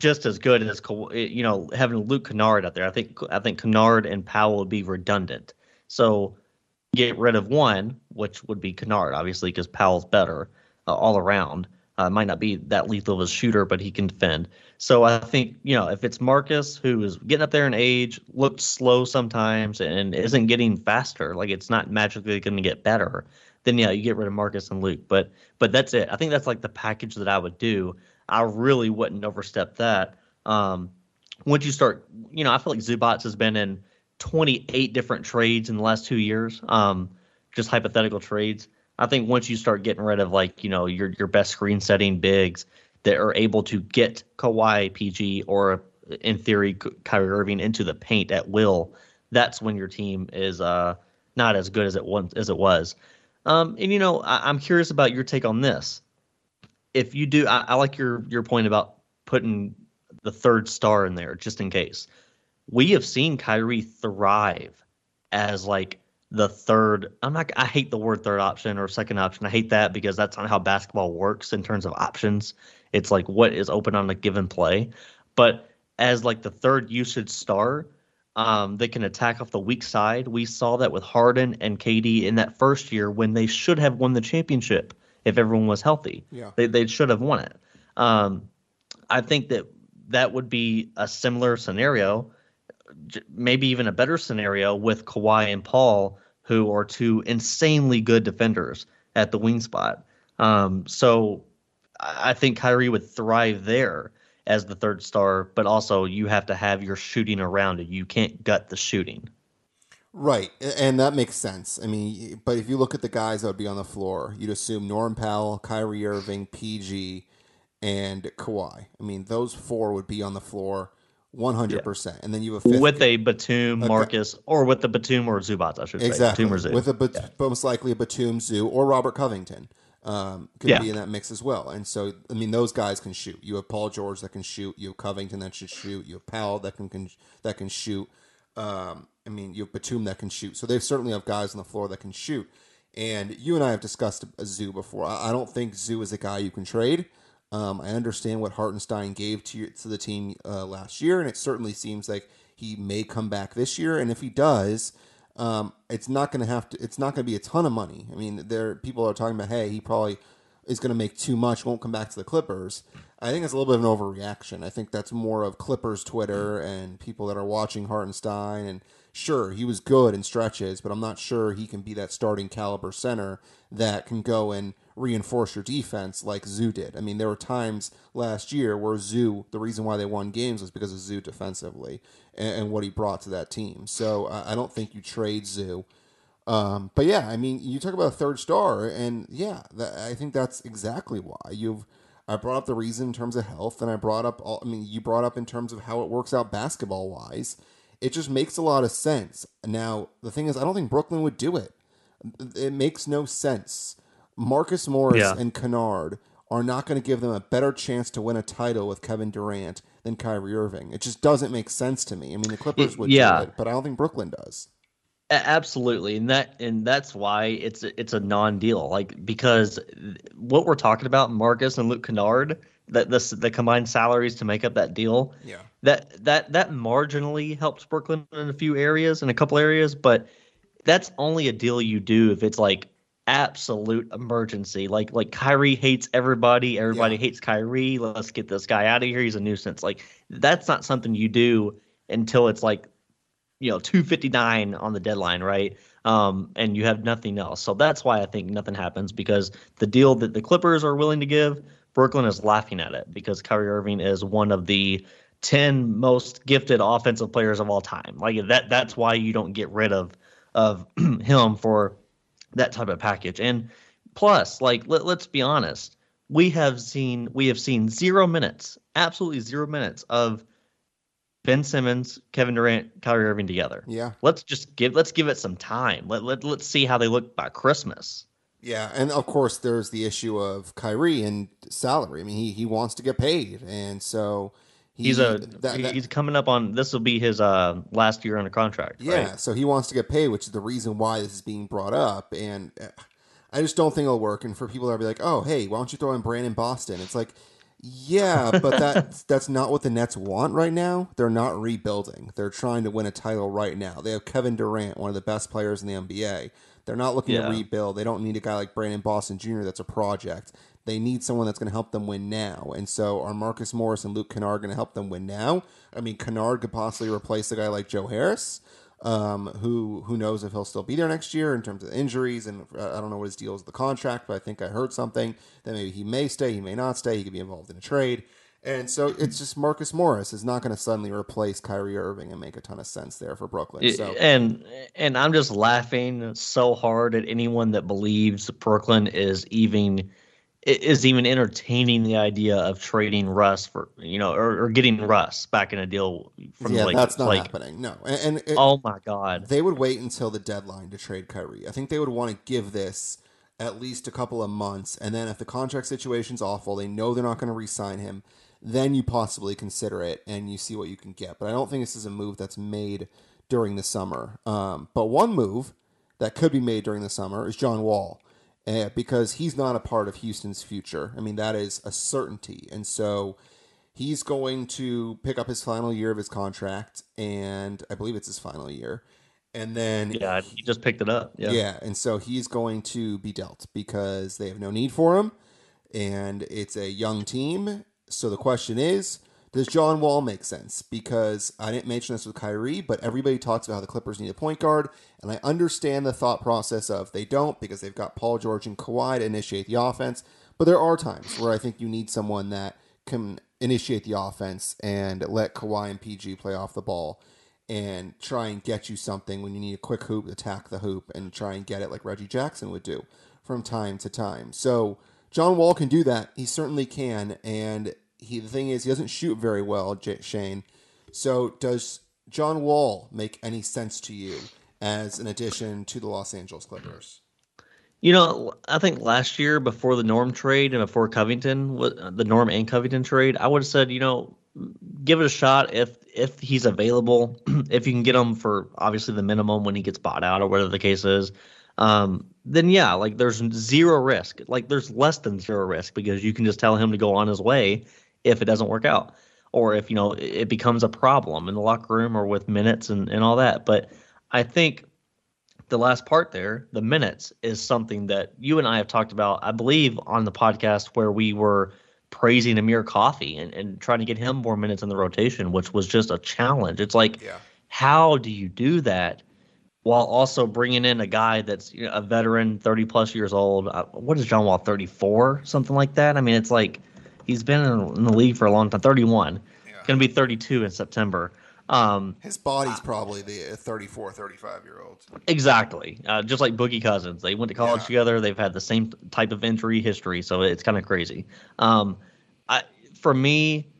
just as good as you know having Luke Kennard out there. I think I think Kennard and Powell would be redundant. So get rid of one, which would be Kennard, obviously, because Powell's better uh, all around. Uh, might not be that lethal of a shooter, but he can defend. So I think you know if it's Marcus who is getting up there in age, looks slow sometimes, and isn't getting faster, like it's not magically going to get better, then yeah, you get rid of Marcus and Luke. But but that's it. I think that's like the package that I would do. I really wouldn't overstep that. Um, once you start, you know, I feel like Zubac has been in 28 different trades in the last two years, um, just hypothetical trades. I think once you start getting rid of like you know your your best screen setting bigs that are able to get Kawhi, PG, or in theory Kyrie Irving into the paint at will, that's when your team is uh, not as good as it once as it was. Um, and you know I, am curious about your take on this. If you do, I, I like your your point about putting the third star in there just in case we have seen Kyrie thrive as like the third. I'm not. I hate the word third option or second option. I hate that because that's not how basketball works in terms of options. It's like what is open on a given play. But as like the third usage star, um, they can attack off the weak side. We saw that with Harden and KD in that first year when they should have won the championship if everyone was healthy. Yeah. They they should have won it. Um, I think that that would be a similar scenario maybe even a better scenario with Kawhi and Paul, who are two insanely good defenders at the wing spot. Um, so I think Kyrie would thrive there as the third star, but also you have to have your shooting around it. You can't gut the shooting. Right, and that makes sense. I mean, but if you look at the guys that would be on the floor, you'd assume Norm Powell, Kyrie Irving, PG, and Kawhi. I mean, those four would be on the floor one hundred percent. And then you have a with a Batum, Marcus, or with the Batum or Zubac, I should say. Exactly. Batum or Zoo. With a yeah. most likely a Batum, Zoo, or Robert Covington um, could yeah. be in that mix as well. And so, I mean, those guys can shoot. You have Paul George that can shoot. You have Covington that should shoot. You have Powell that can, can that can shoot. Um, I mean, you have Batum that can shoot. So they certainly have guys on the floor that can shoot. And you and I have discussed a Zoo before. I, I don't think Zoo is a guy you can trade. Um, I understand what Hartenstein gave to to the team uh, last year, and it certainly seems like he may come back this year. And if he does, um, it's not going to have to. It's not going to be a ton of money. I mean, there people are talking about, hey, he probably is going to make too much, won't come back to the Clippers. I think it's a little bit of an overreaction. I think that's more of Clippers Twitter and people that are watching Hartenstein. And sure, he was good in stretches, but I'm not sure he can be that starting caliber center that can go and reinforce your defense like Zoo did. I mean, there were times last year where Zoo, the reason why they won games was because of Zoo defensively and, and what he brought to that team. So I, I don't think you trade Zoo. Um, but yeah, I mean, you talk about a third star, and yeah, that, I think that's exactly why you've. I brought up the reason in terms of health, and I brought up all. I mean, you brought up in terms of how it works out basketball wise. It just makes a lot of sense. Now, the thing is, I don't think Brooklyn would do it. It makes no sense Marcus Morris yeah. and Kennard are not going to give them a better chance to win a title with Kevin Durant than Kyrie Irving. It just doesn't make sense to me. I mean, the Clippers would yeah. do it, but I don't think Brooklyn does. Absolutely, and that and that's why it's it's a non-deal. Like because what we're talking about, Marcus and Luke Kennard, the, the the combined salaries to make up that deal. Yeah. That that that marginally helps Brooklyn in a few areas, in a couple areas, but that's only a deal you do if it's like absolute emergency. Like like Kyrie hates everybody, everybody Yeah. hates Kyrie. Let's get this guy out of here. He's a nuisance. Like that's not something you do until it's like you know 259 on the deadline, right? Um, and you have nothing else. So that's why I think nothing happens because the deal that the Clippers are willing to give, Brooklyn is laughing at it because Kyrie Irving is one of the 10 most gifted offensive players of all time. Like that that's why you don't get rid of of [CLEARS THROAT] him for that type of package. And plus, like let, let's be honest, we have seen we have seen zero minutes, absolutely zero minutes of Ben Simmons, Kevin Durant, Kyrie Irving together. Yeah. Let's just give let's give it some time. Let, let let's see how they look by Christmas. Yeah, and of course there's the issue of Kyrie and salary. I mean, he he wants to get paid, and so he, He's a that- that- he's coming up on this will be his uh last year on under contract. yeah. right? So he wants to get paid, which is the reason why this is being brought up, and uh, I just don't think it'll work. And for people that are like, oh, hey, why don't you throw in Brandon Boston? It's like, yeah, [LAUGHS] but that that's not what the Nets want right now. They're not rebuilding. They're trying to win a title right now. They have Kevin Durant, one of the best players in the NBA. They're not looking Yeah. to rebuild. They don't need a guy like Brandon Boston Jr. that's a project. They need someone that's going to help them win now. And so are Marcus Morris and Luke Kennard going to help them win now? I mean, Kennard could possibly replace a guy like Joe Harris, um, who who knows if he'll still be there next year in terms of injuries. And uh, I don't know what his deal is with the contract, but I think I heard something that maybe he may stay, he may not stay, he could be involved in a trade. And so it's just Marcus Morris is not going to suddenly replace Kyrie Irving and make a ton of sense there for Brooklyn. So and and I'm just laughing so hard at anyone that believes Brooklyn is even is even entertaining the idea of trading Russ for you know or, or getting Russ back in a deal from yeah, the Lakers. that's not like, happening. No, and, and it, oh my god, they would wait until the deadline to trade Kyrie. I think they would want to give this at least a couple of months, and then if the contract situation's awful, they know they're not going to re-sign him. Then you possibly consider it and you see what you can get. But I don't think this is a move that's made during the summer. Um, but one move that could be made during the summer is John Wall, uh, because he's not a part of Houston's future. I mean, that is a certainty, and so he's going to pick up his final year of his contract, and I believe it's his final year. And then yeah, he just picked it up. Yeah, yeah, and so he's going to be dealt because they have no need for him, and it's a young team. So the question is, does John Wall make sense? Because I didn't mention this with Kyrie, but everybody talks about how the Clippers need a point guard, and I understand the thought process of they don't because they've got Paul George and Kawhi to initiate the offense. But there are times where I think you need someone that can initiate the offense and let Kawhi and PG play off the ball and try and get you something when you need a quick hoop, attack the hoop, and try and get it like Reggie Jackson would do from time to time. So John Wall can do that. He certainly can. And he the thing is, he doesn't shoot very well, J- Shane. So does John Wall make any sense to you as an addition to the Los Angeles Clippers? You know, I think last year before the Norm trade and before Covington, the Norm and Covington trade, I would have said, you know, give it a shot if if he's available, [CLEARS THROAT] if you can get him for obviously the minimum when he gets bought out or whatever the case is. Um, then yeah, like there's zero risk. Like there's less than zero risk because you can just tell him to go on his way if it doesn't work out or if you know it becomes a problem in the locker room or with minutes and, and all that. But I think the last part there, the minutes, is something that you and I have talked about, I believe, on the podcast where we were praising Amir Coffey and, and trying to get him more minutes in the rotation, which was just a challenge. It's like, Yeah. how do you do that while also bringing in a guy that's you know, a veteran, 30 plus years old? Uh, what is John Wall, 34, something like that? I mean, it's like he's been in, the league for a long time, 31, going to be 32 in September. Um, His body's probably the 34, 35 year old. Exactly. Uh, just like Boogie Cousins. They went to college Yeah. together. They've had the same type of injury history, so it's kind of crazy. Um, I, for me,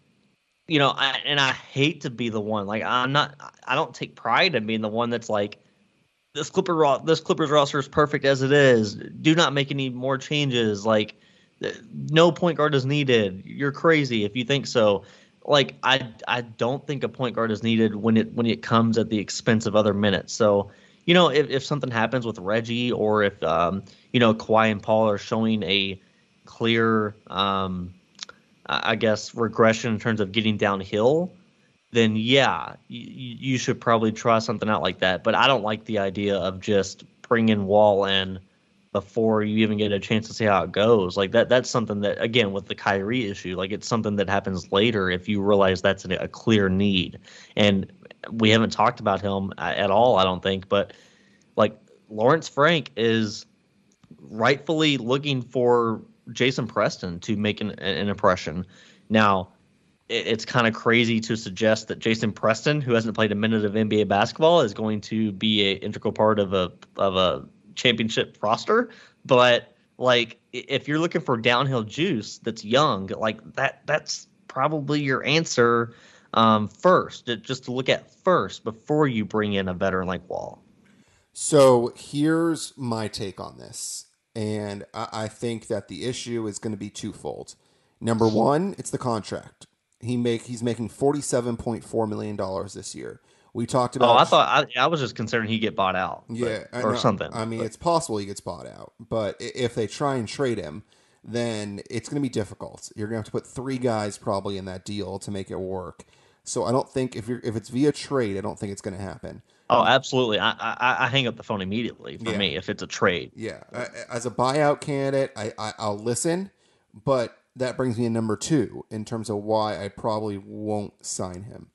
you know, I, and I hate to be the one. Like, I'm not. I don't take pride in being the one that's like, this Clipper this Clippers roster is perfect as it is. Do not make any more changes. Like, no point guard is needed. You're crazy if you think so. Like, I I don't think a point guard is needed when it when it comes at the expense of other minutes. So you know, if, if something happens with Reggie or if, um, you know, Kawhi and Paul are showing a clear, um, I guess, regression in terms of getting downhill, then yeah, you, you should probably try something out like that. But I don't like the idea of just bringing Wall in before you even get a chance to see how it goes. Like that that's something that again with the Kyrie issue, like it's something that happens later if you realize that's a, a clear need. And we haven't talked about him uh, at all, I don't think, but like Lawrence Frank is rightfully looking for Jason Preston to make an, an impression. Now, it, it's kind of crazy to suggest that Jason Preston, who hasn't played a minute of NBA basketball, is going to be an integral part of a of a championship roster. But like, if you're looking for downhill juice that's young, like that, that's probably your answer um, first. Just to look at first before you bring in a veteran like Wall. So here's my take on this, and I, I think that the issue is going to be twofold. Number one, it's the contract. He make he's making forty seven point four million dollars this year. We talked oh, about. Oh, I thought I, I was just concerned he get bought out. Yeah, but, or no, something. I mean, but. it's possible he gets bought out, but if they try and trade him, then it's going to be difficult. You're going to have to put three guys probably in that deal to make it work. So I don't think if you're if it's via trade, I don't think it's going to happen. Oh, absolutely. I, I, I hang up the phone immediately for Yeah. me if it's a trade. Yeah, as a buyout candidate, I, I I'll listen, but that brings me to number two in terms of why I probably won't sign him.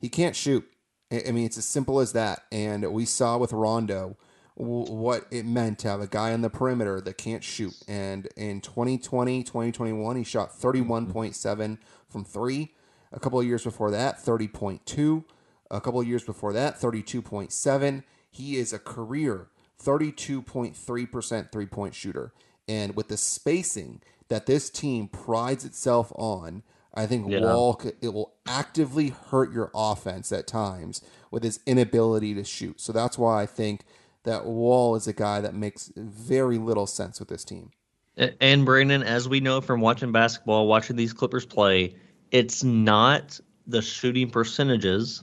He can't shoot. I mean, it's as simple as that. And we saw with Rondo what it meant to have a guy on the perimeter that can't shoot. And in 2020, 2021, he shot 31.7 from three. A couple of years before that, 30.2. A couple of years before that, 32.7. He is a career 32.3% three point shooter. And with the spacing that this team prides itself on, I think Yeah. Wall it will actively hurt your offense at times with his inability to shoot. So that's why I think that Wall is a guy that makes very little sense with this team. And Brandon, as we know from watching basketball, watching these Clippers play, it's not the shooting percentages,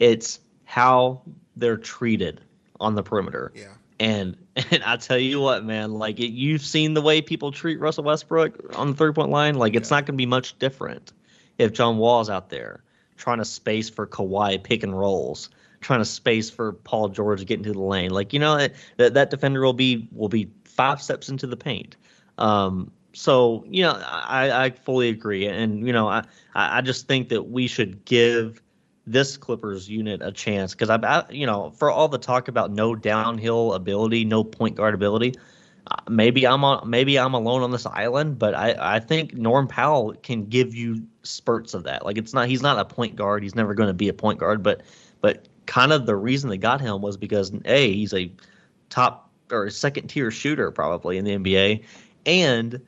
it's how they're treated on the perimeter. Yeah. And [LAUGHS] and I tell you what, man, like it, you've seen the way people treat Russell Westbrook on the three point line. Like it's not going to be much different if John Wall's out there trying to space for Kawhi pick and rolls, trying to space for Paul George to get into the lane. Like you know that that defender will be will be five steps into the paint. Um, so you know I, I fully agree, and you know I I just think that we should give this Clippers unit a chance because I, I, you know, for all the talk about no downhill ability, no point guard ability, uh, maybe I'm on, maybe I'm alone on this island, but I, I think Norm Powell can give you spurts of that. Like it's not, he's not a point guard. He's never going to be a point guard, but, but kind of the reason they got him was because a he's a top or second tier shooter probably in the NBA, and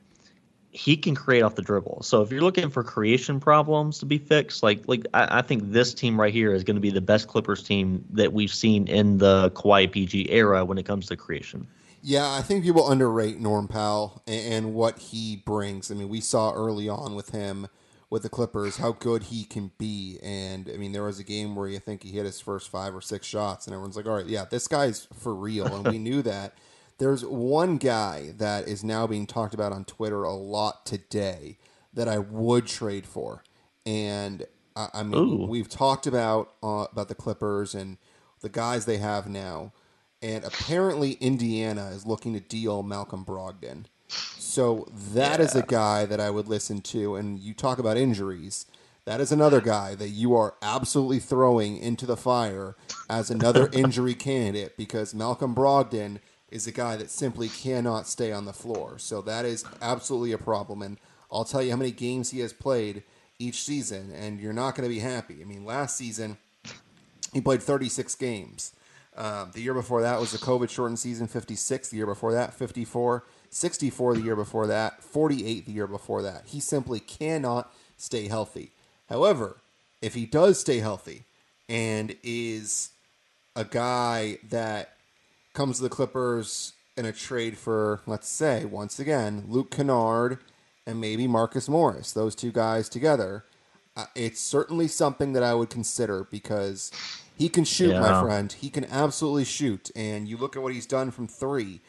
he can create off the dribble. So if you're looking for creation problems to be fixed, like like I, I think this team right here is going to be the best Clippers team that we've seen in the Kawhi PG era when it comes to creation. Yeah, I think people underrate Norm Powell and, and what he brings. I mean, we saw early on with him with the Clippers how good he can be. And I mean, there was a game where you think he hit his first five or six shots, and everyone's like, all right, yeah, this guy's for real. And we [LAUGHS] knew that. There's one guy that is now being talked about on Twitter a lot today that I would trade for. And I, I mean, Ooh. we've talked about uh, about the Clippers and the guys they have now. And apparently, Indiana is looking to deal Malcolm Brogdon. So that is a guy that I would listen to. And you talk about injuries. That is another guy that you are absolutely throwing into the fire as another [LAUGHS] injury candidate because Malcolm Brogdon is a guy that simply cannot stay on the floor. So that is absolutely a problem. And I'll tell you how many games he has played each season, and you're not going to be happy. I mean, last season, he played 36 games. Um, the year before that was a COVID shortened season, 56. The year before that, 54. 64 the year before that, 48 the year before that. He simply cannot stay healthy. However, if he does stay healthy and is a guy that comes to the Clippers in a trade for, let's say, once again, Luke Kennard and maybe Marcus Morris, those two guys together, uh, it's certainly something that I would consider because he can shoot, my friend. He can absolutely shoot. And you look at what he's done from three,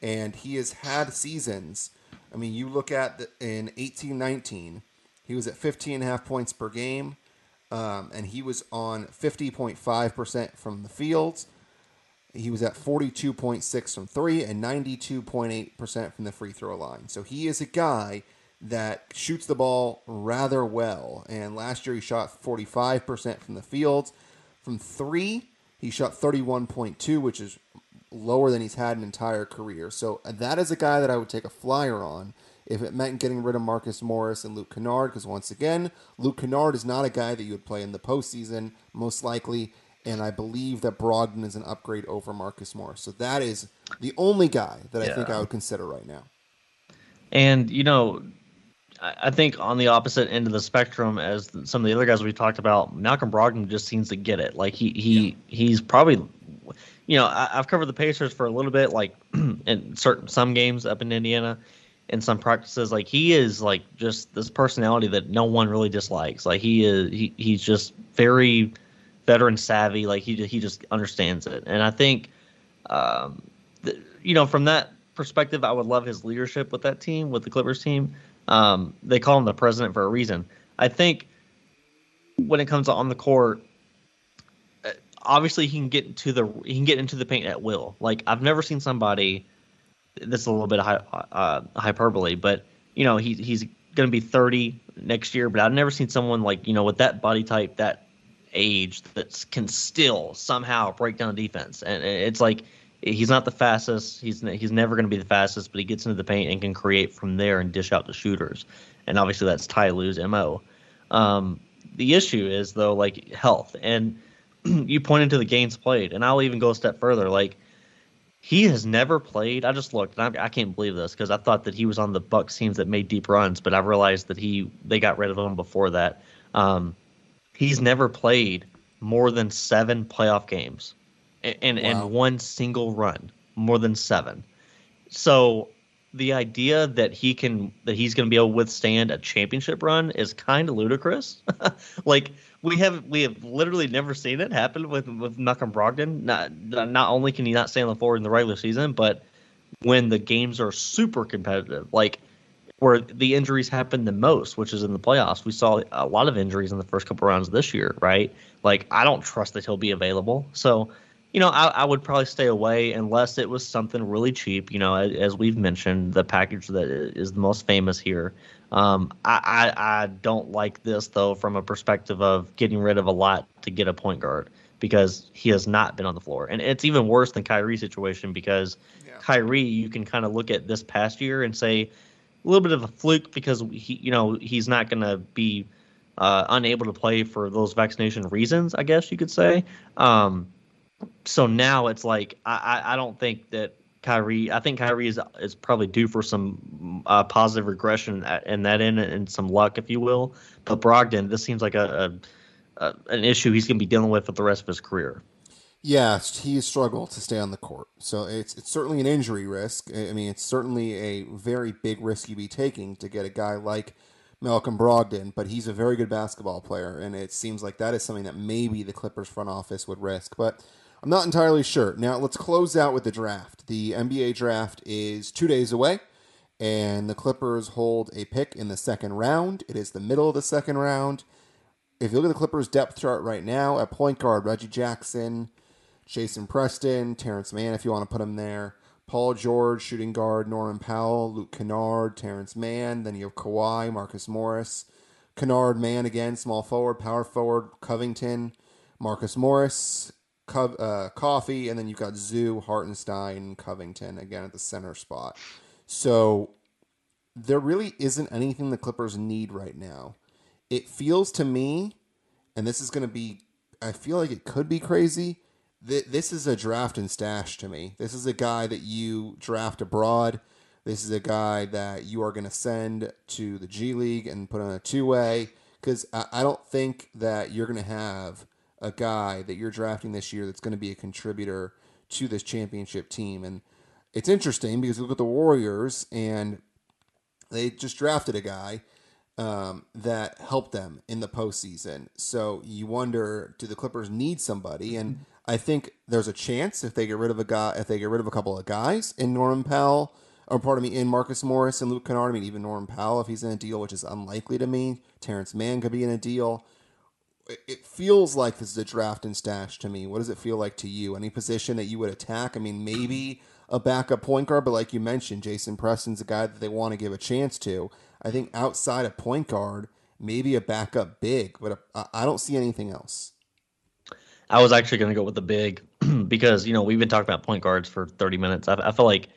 and he has had seasons. I mean, you look at the, in eighteen nineteen, He was at 15 and a half points per game, um, and he was on 50.5% from the field. He was at 42.6 from three and 92.8% from the free throw line. So he is a guy that shoots the ball rather well. And last year he shot 45% from the field. From three, he shot 31.2, which is lower than he's had an entire career. So that is a guy that I would take a flyer on if it meant getting rid of Marcus Morris and Luke Kennard, because once again, Luke Kennard is not a guy that you would play in the postseason, most likely. And I believe that Brogdon is an upgrade over Marcus Morris. So that is the only guy that I think I would consider right now. And, you know, I think on the opposite end of the spectrum as some of the other guys we talked about, Malcolm Brogdon just seems to get it. Like he he yeah. he's probably, you know, I, have covered the Pacers for a little bit, like [CLEARS THROAT] in certain some games up in Indiana, in some practices. Like he is like just this personality that no one really dislikes. Like he is he he's just very veteran savvy. Like he he just understands it, and I think, um, you know, from that perspective, I would love his leadership with that team, with the Clippers team. Um, they call him the president for a reason. I think when it comes on the court, uh, obviously he can get into the he can get into the paint at will. Like I've never seen somebody. This is a little bit of uh, hyperbole, but you know he he's going to be 30 next year. But I've never seen someone like you know with that body type, that age, that can still somehow break down defense. And it's like he's not the fastest. He's he's never going to be the fastest, but he gets into the paint and can create from there and dish out to shooters. And obviously that's Ty Lue's mo. Um, the issue is though like health, and [CLEARS THROAT] you pointed to the games played, and I'll even go a step further. Like he has never played. I just looked, and I, I can't believe this because I thought that he was on the Bucks teams that made deep runs, but I realized that he they got rid of him before that. Um, he's never played more than seven playoff games and wow. and one single run, more than seven. So the idea that he can that he's going to be able to withstand a championship run is kind of ludicrous. [LAUGHS] like we have we have literally never seen it happen with with Malcolm Brogdon. Not not only can he not stay on the floor in the regular season, but when the games are super competitive, like where the injuries happen the most, which is in the playoffs. We saw a lot of injuries in the first couple rounds this year, right? Like I don't trust that he'll be available. So you know, I, I, would probably stay away unless it was something really cheap. You know, as, we've mentioned, the package that is the most famous here. Um, I, I, I don't like this though from a perspective of getting rid of a lot to get a point guard because he has not been on the floor, and it's even worse than Kyrie's situation because yeah. Kyrie, you can kind of look at this past year and say a little bit of a fluke because he, you know, he's not going to be uh, unable to play for those vaccination reasons, I guess you could say. Um, so now it's like I, I don't think that Kyrie. I think Kyrie is is probably due for some uh, positive regression in that end and some luck, if you will. But Brogdon, this seems like a, a, a an issue he's going to be dealing with for the rest of his career. Yes, he struggled to stay on the court, so it's it's certainly an injury risk. I mean, it's certainly a very big risk you'd be taking to get a guy like Malcolm Brogdon, but he's a very good basketball player, and it seems like that is something that maybe the Clippers front office would risk, but I'm not entirely sure. Now, let's close out with the draft. The NBA draft is two days away, and the Clippers hold a pick in the second round. It is the middle of the second round. If you look at the Clippers' depth chart right now, at point guard, Reggie Jackson, Jason Preston, Terrence Mann, if you want to put him there, Paul George, shooting guard, Norman Powell, Luke Kennard, Terrence Mann. Then you have Kawhi, Marcus Morris, Kennard, Mann again, small forward, power forward, Covington, Marcus Morris, Co- uh, Coffey, and then you've got Zoo, Hartenstein, Covington again at the center spot. So there really isn't anything the Clippers need right now. It feels to me, and this is going to be, I feel like it could be crazy. That this is a draft and stash to me. This is a guy that you draft abroad. This is a guy that you are going to send to the G League and put on a two way because I, I don't think that you're going to have a guy that you're drafting this year that's going to be a contributor to this championship team. And it's interesting because you look at the Warriors and they just drafted a guy um, that helped them in the postseason. So you wonder, do the Clippers need somebody? And I think there's a chance if they get rid of a guy, if they get rid of a couple of guys in Norman Powell, or part of me, in Marcus Morris and Luke Kennard. I mean, even Norman Powell, if he's in a deal, which is unlikely to me. Terrence Mann could be in a deal. It- feels like this is a draft and stash to me. What does it feel like to you? Any position that you would attack? I mean, maybe a backup point guard, but like you mentioned, Jason Preston's a guy that they want to give a chance to. I think outside of point guard, maybe a backup big, but I don't see anything else. I was actually going to go with the big [CLEARS THROAT] because you know we've been talking about point guards for 30 minutes. I, I feel like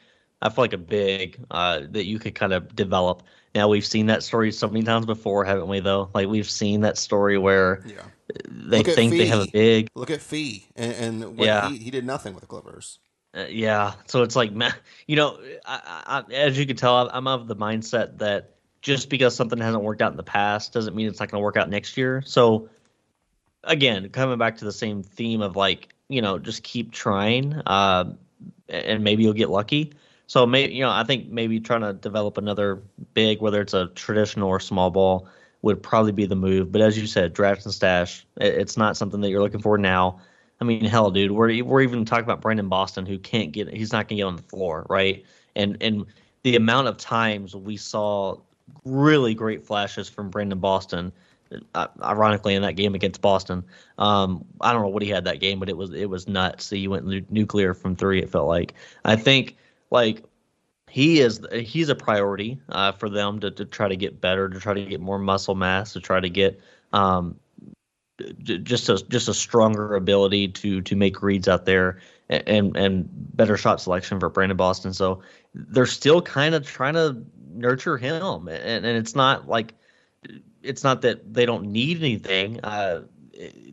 I feel like a big uh, that you could kind of develop. Now we've seen that story so many times before, haven't we? Though, like we've seen that story where Yeah. they think they have a big. Look at Fee, and, and Yeah. he, he did nothing with the Clippers. Uh, yeah, so it's like, man, you know, I, I, as you can tell, I'm of the mindset that just because something hasn't worked out in the past doesn't mean it's not going to work out next year. So, again, coming back to the same theme of like, you know, just keep trying, um, and maybe you'll get lucky. So, maybe you know, I think maybe trying to develop another big, whether it's a traditional or small ball, would probably be the move. But as you said, draft and stash, it's not something that you're looking for now. I mean, hell, dude, we're we're even talking about Brandon Boston, who can't get, he's not gonna get on the floor, right? And and the amount of times we saw really great flashes from Brandon Boston, uh, ironically in that game against Boston. Um, I don't know what he had that game, but it was it was nuts. He went nu- nuclear from three. It felt like. I think like he is he's a priority uh, for them to, to try to get better, to try to get more muscle mass, to try to get um, just a just a stronger ability to to make reads out there and and better shot selection for Brandon Boston. So they're still kind of trying to nurture him, and, and it's not like it's not that they don't need anything. Uh,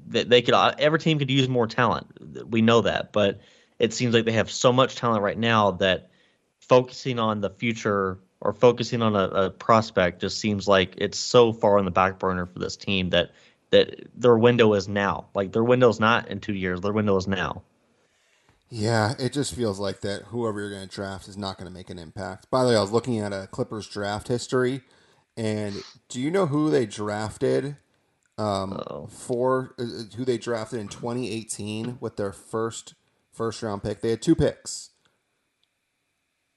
they could every team could use more talent. We know that, but it seems like they have so much talent right now that focusing on the future or focusing on a, a prospect just seems like it's so far on the back burner for this team that that their window is now. Like their window is not in two years. Their window is now. Yeah, it just feels like that whoever you're going to draft is not going to make an impact. By the way, I was looking at a Clippers draft history, and do you know who they drafted um, for? Uh, who they drafted in 2018 with their first first round pick? They had two picks.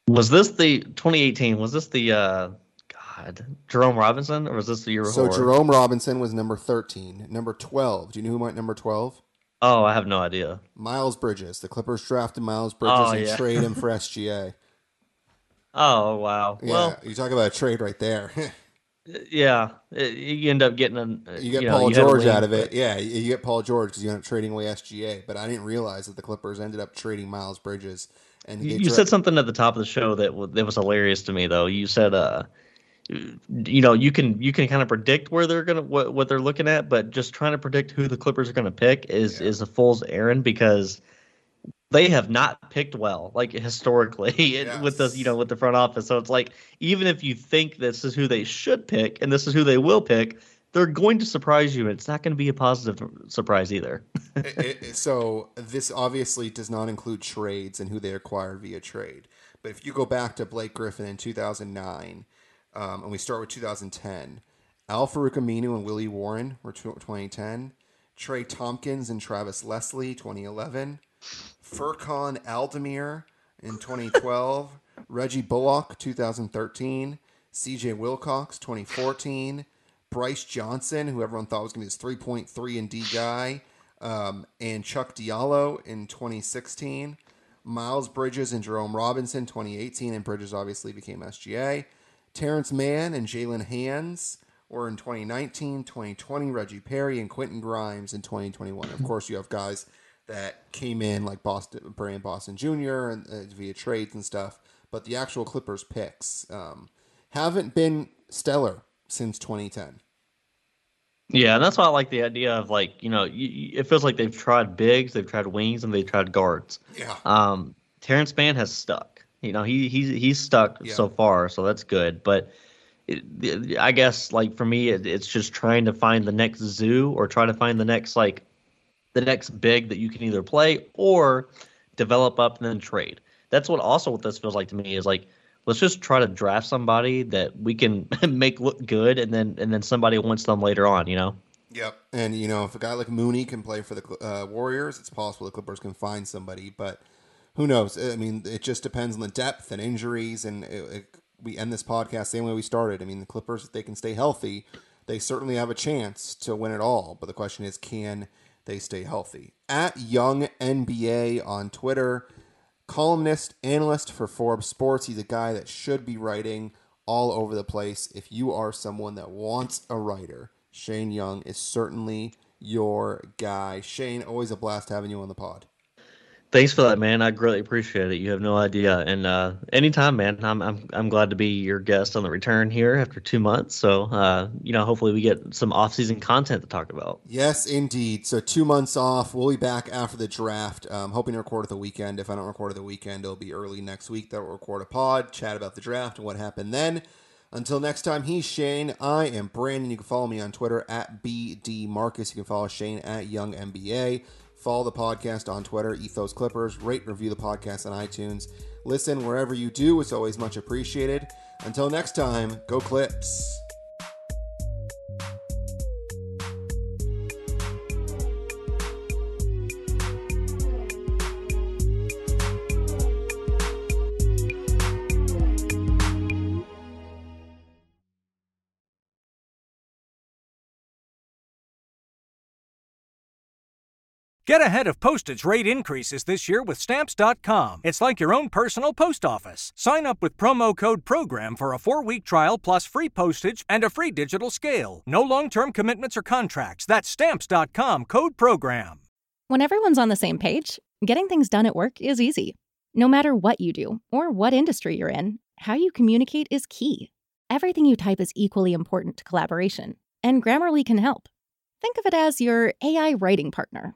Was this the 2018? Was this the uh, God Jerome Robinson, or was this the year So before? Jerome Robinson was number 13. Number 12. Do you know who went number 12? Oh, I have no idea. Miles Bridges. The Clippers drafted Miles Bridges Oh, and yeah. trade him [LAUGHS] for SGA. Oh wow. Yeah, Well, you talk about a trade right there. [LAUGHS] yeah. It- you end up getting a You get know, Paul you had a George out of it. Yeah, you get Paul George because you end up trading away SGA. But I didn't realize that the Clippers ended up trading Miles Bridges. And You, you said something at the top of the show that w- that was hilarious to me, though. You said, uh, you know, you can you can kind of predict where they're gonna what, what they're looking at, but just trying to predict who the Clippers are gonna pick is Yeah. is a fool's errand because they have not picked well, like historically, [LAUGHS] with the you know with the front office. So it's like even if you think this is who they should pick and this is who they will pick, they're going to surprise you, it's not going to be a positive surprise either. [LAUGHS] It- it- so this obviously does not include trades and who they acquired via trade. But if you go back to Blake Griffin in 2009, um, and we start with 2010, Al-Farouq Aminu and Willie Warren were tw 2010. Trey Thompkins and Travis Leslie 2011. Furkan Aldemir in 2012. [LAUGHS] Reggie Bullock 2013. CJ Wilcox 2014. Brice Johnson, who everyone thought was going to be this 3.3 and D guy, um, and Cheick Diallo in 2016. Miles Bridges and Jerome Robinson 2018, and Bridges obviously became SGA. Terrence Mann and Jaylen Hands were in 2019, 2020. Reggie Perry and Quentin Grimes in 2021. Of course, you have guys that came in like Boston, Brian Boston Jr. and uh, via trades and stuff. But the actual Clippers picks um, haven't been stellar since 2010. Yeah, and that's why I like the idea of like you know you, it feels like they've tried bigs, they've tried wings, and they've tried guards. Yeah. Um, Terrence Mann has stuck. You know he he's he's stuck Yeah. so far, so that's good. But it, I guess like for me, it, it's just trying to find the next zoo or try to find the next like the next big that you can either play or develop up and then trade. That's what also what this feels like to me is like let's just try to draft somebody that we can [LAUGHS] make look good and then and then somebody wants them later on, you know. Yep. And you know, if a guy like Moody can play for the uh, Warriors, it's possible the Clippers can find somebody. But who knows? I mean, it just depends on the depth and injuries. And it, it, we end this podcast the same way we started. I mean, the Clippers, if they can stay healthy, they certainly have a chance to win it all. But the question is, can they stay healthy? At Young NBA on Twitter, columnist, analyst for Forbes Sports. He's a guy that should be writing all over the place. If you are someone that wants a writer, Shane Young is certainly your guy. Shane, always a blast having you on the pod. Thanks for that, man. I greatly appreciate it. You have no idea. And uh, anytime, man. I'm I'm I'm glad to be your guest on the return here after two months. So uh, you know, hopefully we get some off-season content to talk about. Yes, indeed. So two months off. We'll be back after the draft. Um, hoping to record at the weekend. If I don't record at the weekend, it'll be early next week that we'll record a pod, chat about the draft and what happened then. Until next time, he's Shane. I am Brandon. You can follow me on Twitter at BDMarcus. You can follow Shane at Young NBA. Follow the podcast on Twitter, Ethos Clippers. Rate and review the podcast on iTunes. Listen wherever you do. It's always much appreciated. Until next time, go Clips. Get ahead of postage rate increases this year with Stamps.com. It's like your own personal post office. Sign up with promo code PROGRAM for a four week trial plus free postage and a free digital scale. No long term commitments or contracts. That's Stamps.com code PROGRAM. When everyone's on the same page, getting things done at work is easy. No matter what you do or what industry you're in, how you communicate is key. Everything you type is equally important to collaboration, and Grammarly can help. Think of it as your AI writing partner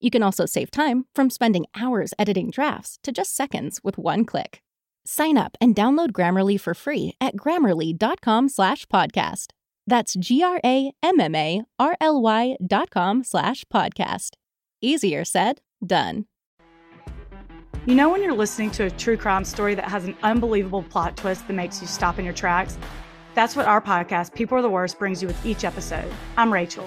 You can also save time from spending hours editing drafts to just seconds with one click. Sign up and download Grammarly for free at grammarly.com slash podcast. That's G-R-A-M-M-A-R-L-Y dot com slash podcast. Easier said, done. You know when you're listening to a true crime story that has an unbelievable plot twist that makes you stop in your tracks? That's what our podcast, People Are the Worst, brings you with each episode. I'm Rachel.